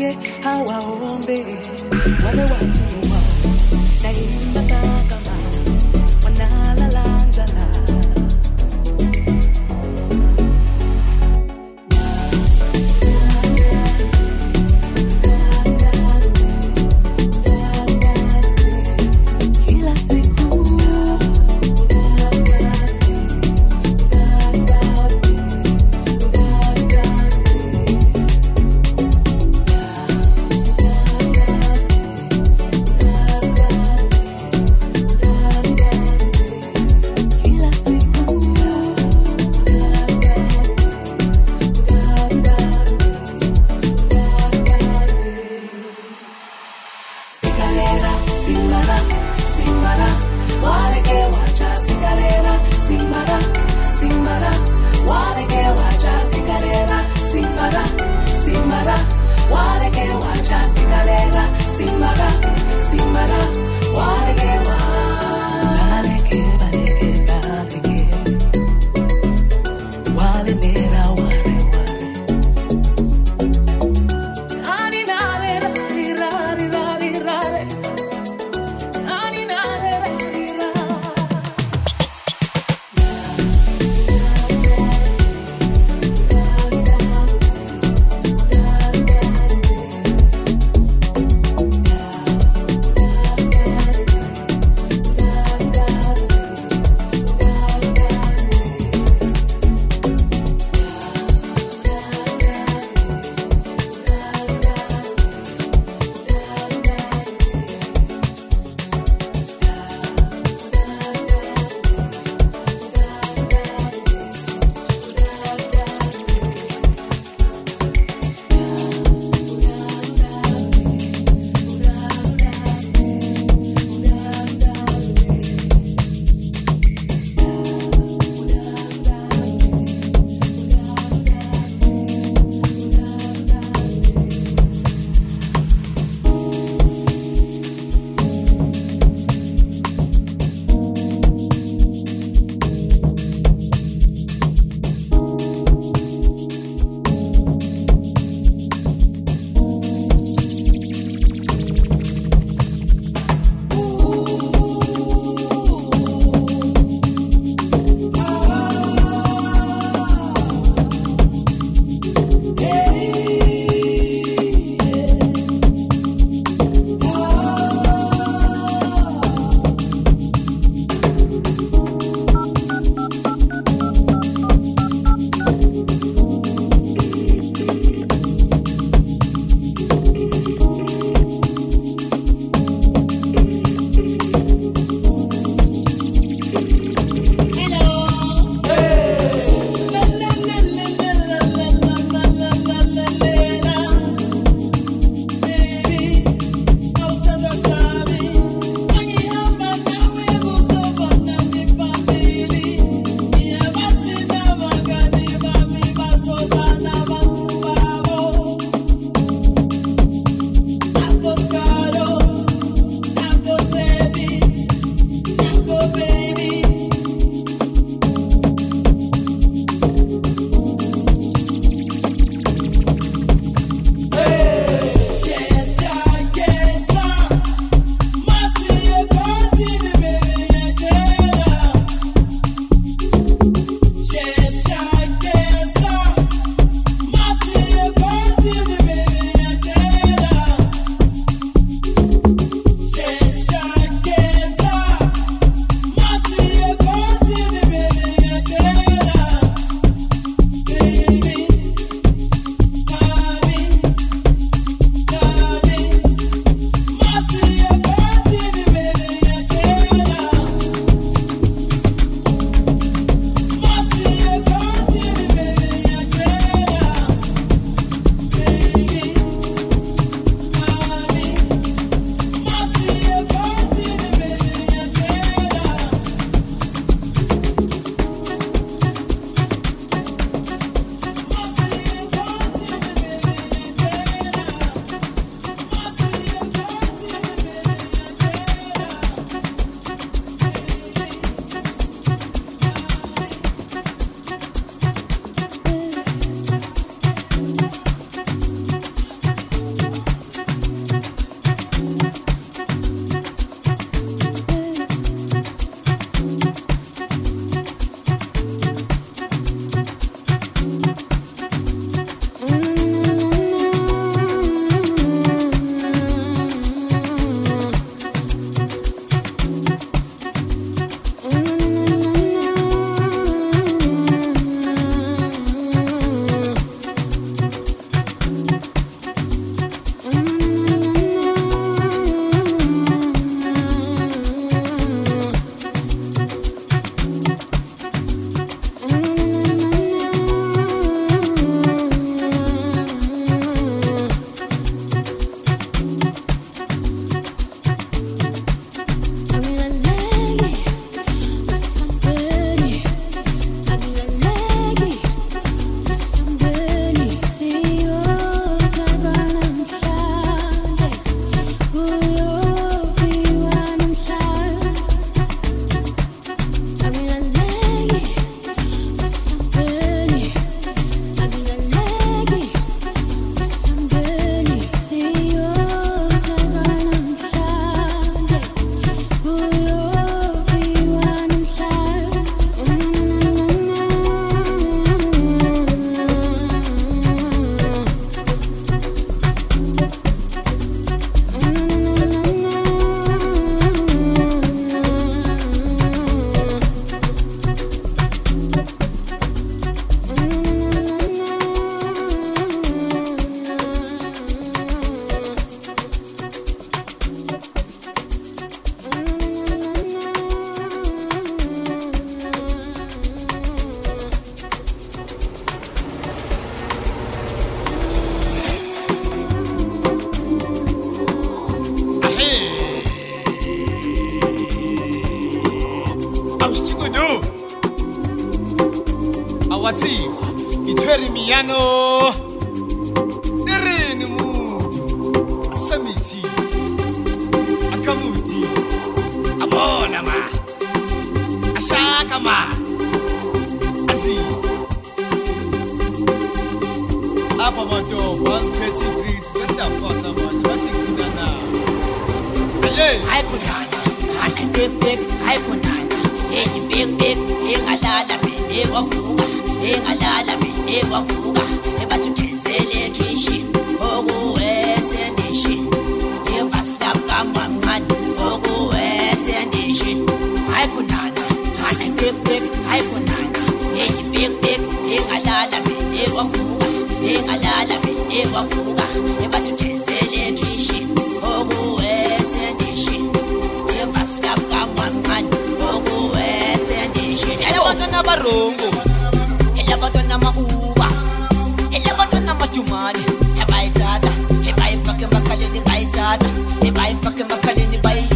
hawalie hawaombe, wale watu wanaimba Simbara, Simbara, Waage hayikhudana hana bekubek hayikhonana yenye bekubek engalala mine wavuka engalala mine wavuka ebathugezele ekhishin okuwesendishin evaslap kamamncane okuwesendishin hayikhonana hana bekubek hayikhonana yenye bekubek engalala mine wavuka engalala mine wavuka vana varhongo hi lava tona mauva hi lava tona matumani hi va yi tsatsa hi va yi fake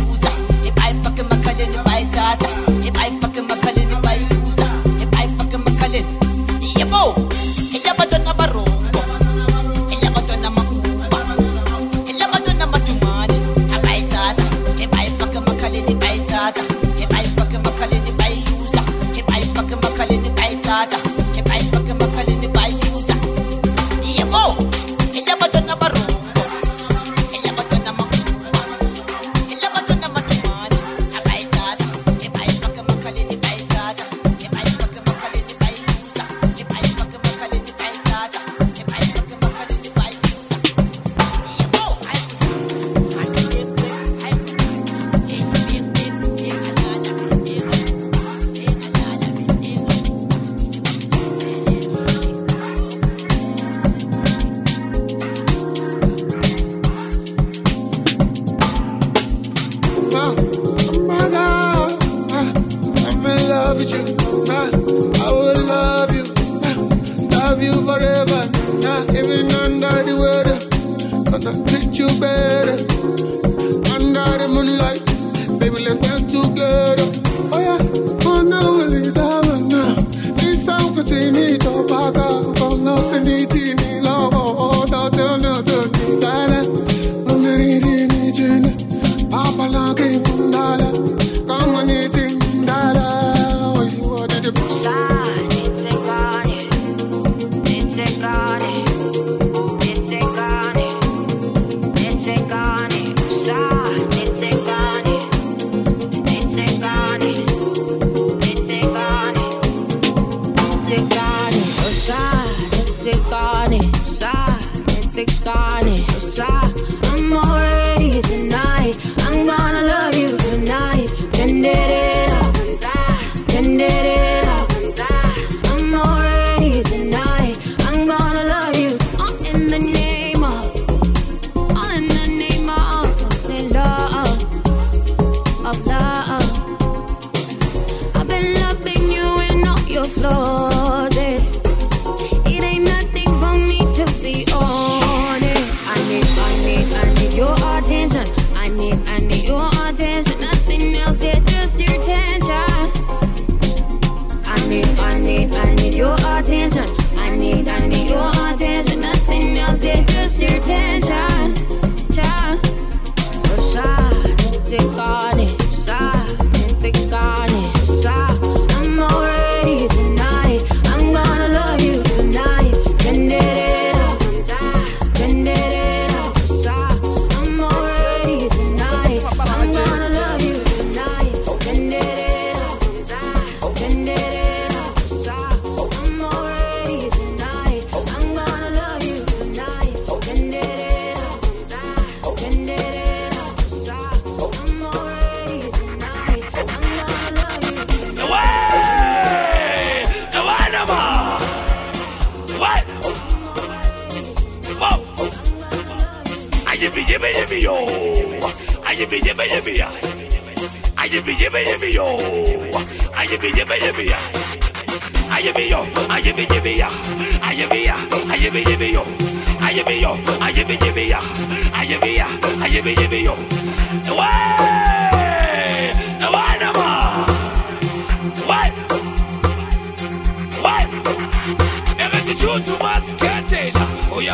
you, baby.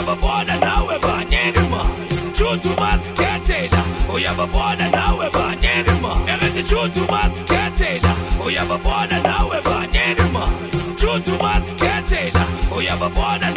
uyababona nawe banyeke ma shuthu masikhethela uyababona nawe banyeke ma ekithi shuthu masikhethela uyababona nawe banyeke ma shuthu masikhethela uyababona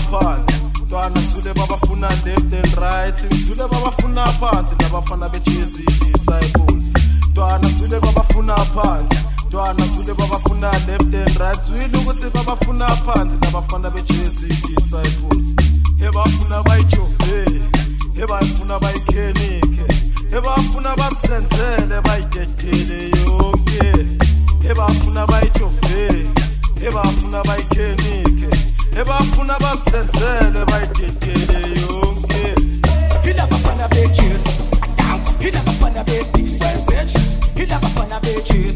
phansi mntwana sule babafuna left and right. Sule babafuna phansi labafana bejezi disciples. Mntwana sule babafuna phansi. Mntwana sule babafuna left and right. Swile ukuthi babafuna phansi labafana bejezi disciples. Ebafuna bayijove ebafuna bayikhenike ebafuna basenzele bayidedele yonke. Ebafuna bayijove ebafuna bayikhenike. ebafuna basenzele bayidedele yonke. Yilabafana betjesu atanko yilabafana bediswenzeje yilabafana betjesu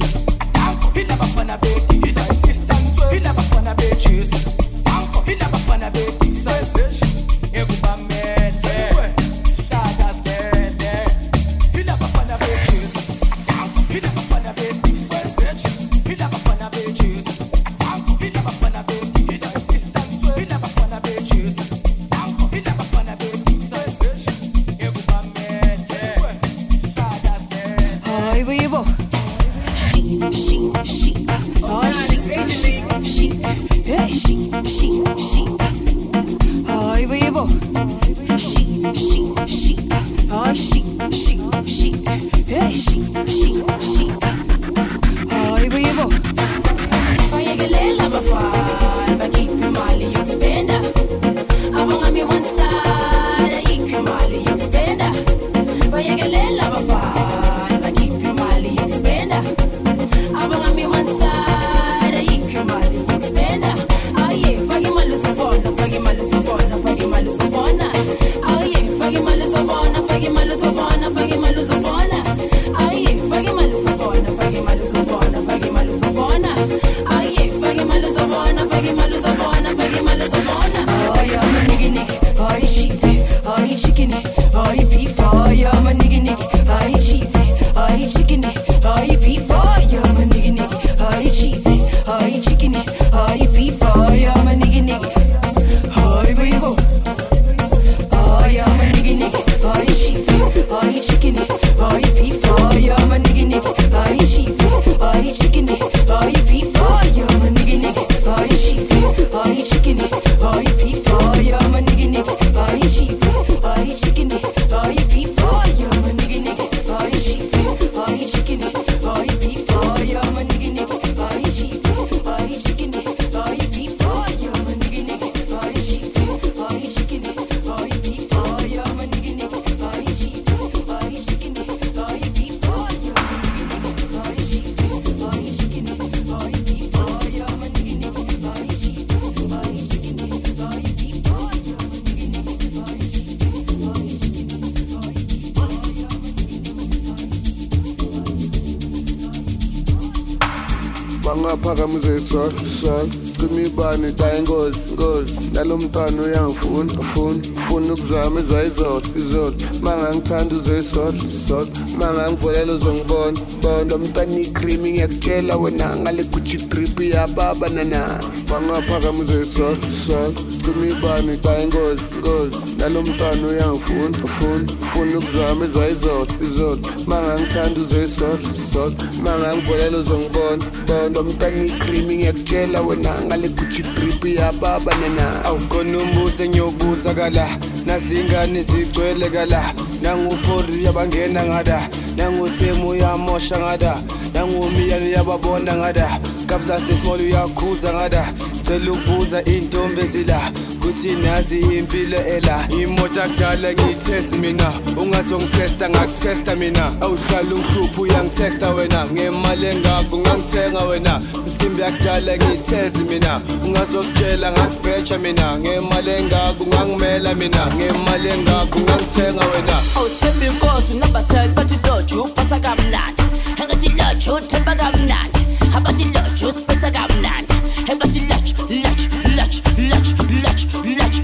bangaphakamise sol sol cima ibani dayi ngozi nalo mntwana uyangifuna funa funa ukuzama ezayizolo izolo mangangithanda uzeyisolo solo mangangivolela uzongibona bona. Mntwana ikrimi ngiyakutshela wena ngale gucci drip yababa nana. Bangaphakama uzeyisolo sol cima ibani dayi ngozi ngozi nalo mntwana uyangifuna funa funa ukuzama ezayizolo izolo mangangithanda uzeyisolo solo mangangivolela uzongibona bona lo mntwana ikrimi ngiyakutshela wena ngale gucci drip yababa nana awukhona umbuzo engiyobuza kala. Nazingane zigcwele kala. Nanguphori yabangena ngada. Nangusemu uyamosha ngada. Nangumiyane uyababona ngada. Kabzas small uyakhuza ngada. Cela ukubuza intombi ezila kuthi nazi impilo ela. Imoto akudala ngiyithesti mina ungazongithesta ngakuthesta mina. Awuhlala ungihlupha uyangithesta wena. Ngemali engako ungangithenga wena. Insimbi yakudala ngiyithezi mina ungazokutshela ngakubheja mina. Ngemali engako ungangimela mina. Ngemali engako ungangithenga wena. Awuthemba inkosi unabatheli bathi loju upasa kamnandi. Engathi loju uthemba kamnandi. Abathi loju usipesa kamnandi. hembati lach lach lach lach lach lach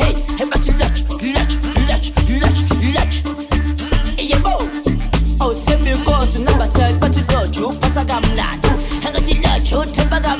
hey hembati lach lach lach lach lach yebo awuthembi inkosi namba 10 bathi lojo upasa kamnandi hengathi lojo uthemba kamnandi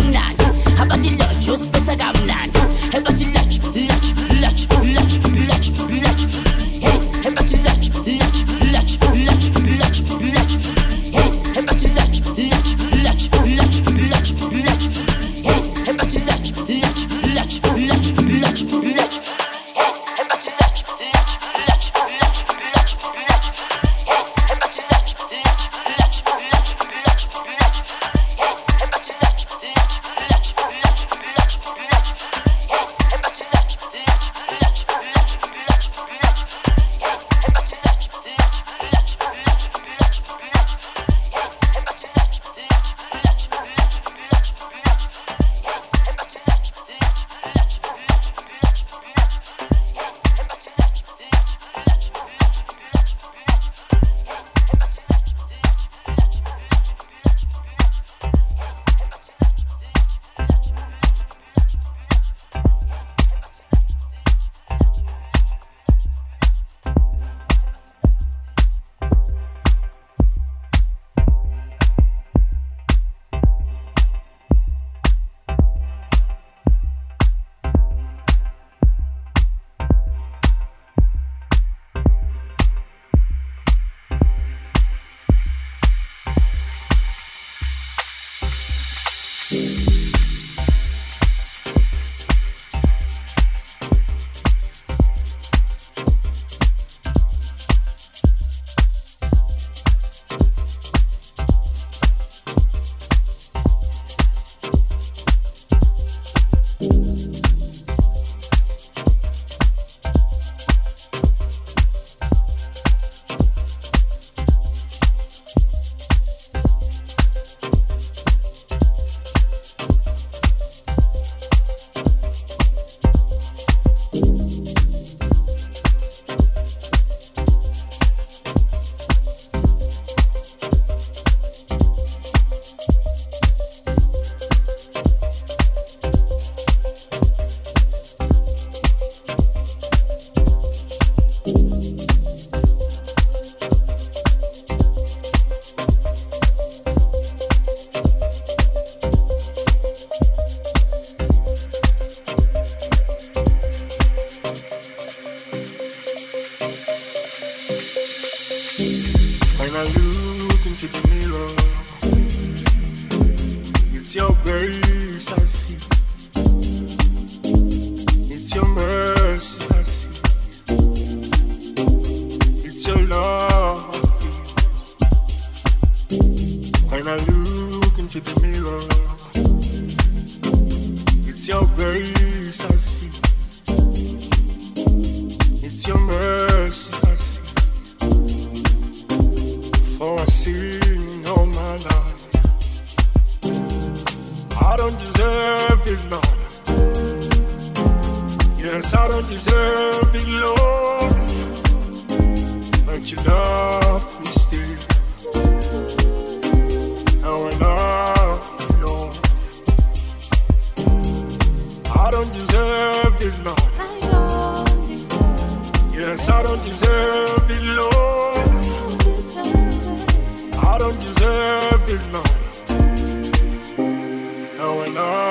No,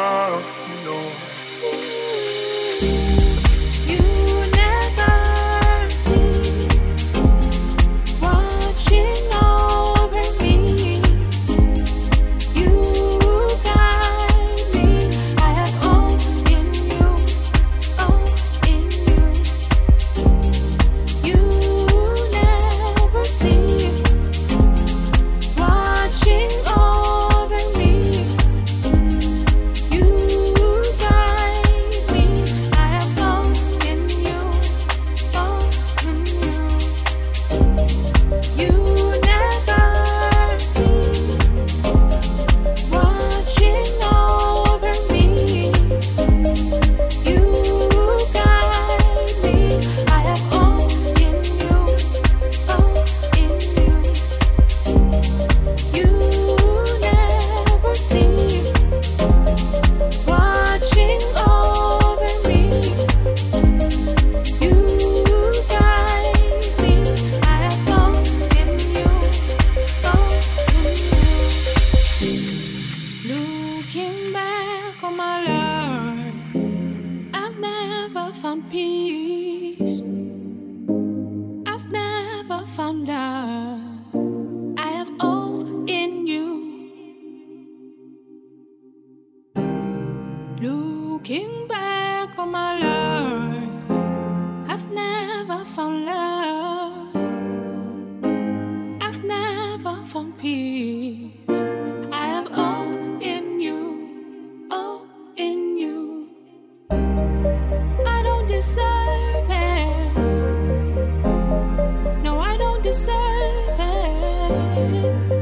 deserve it.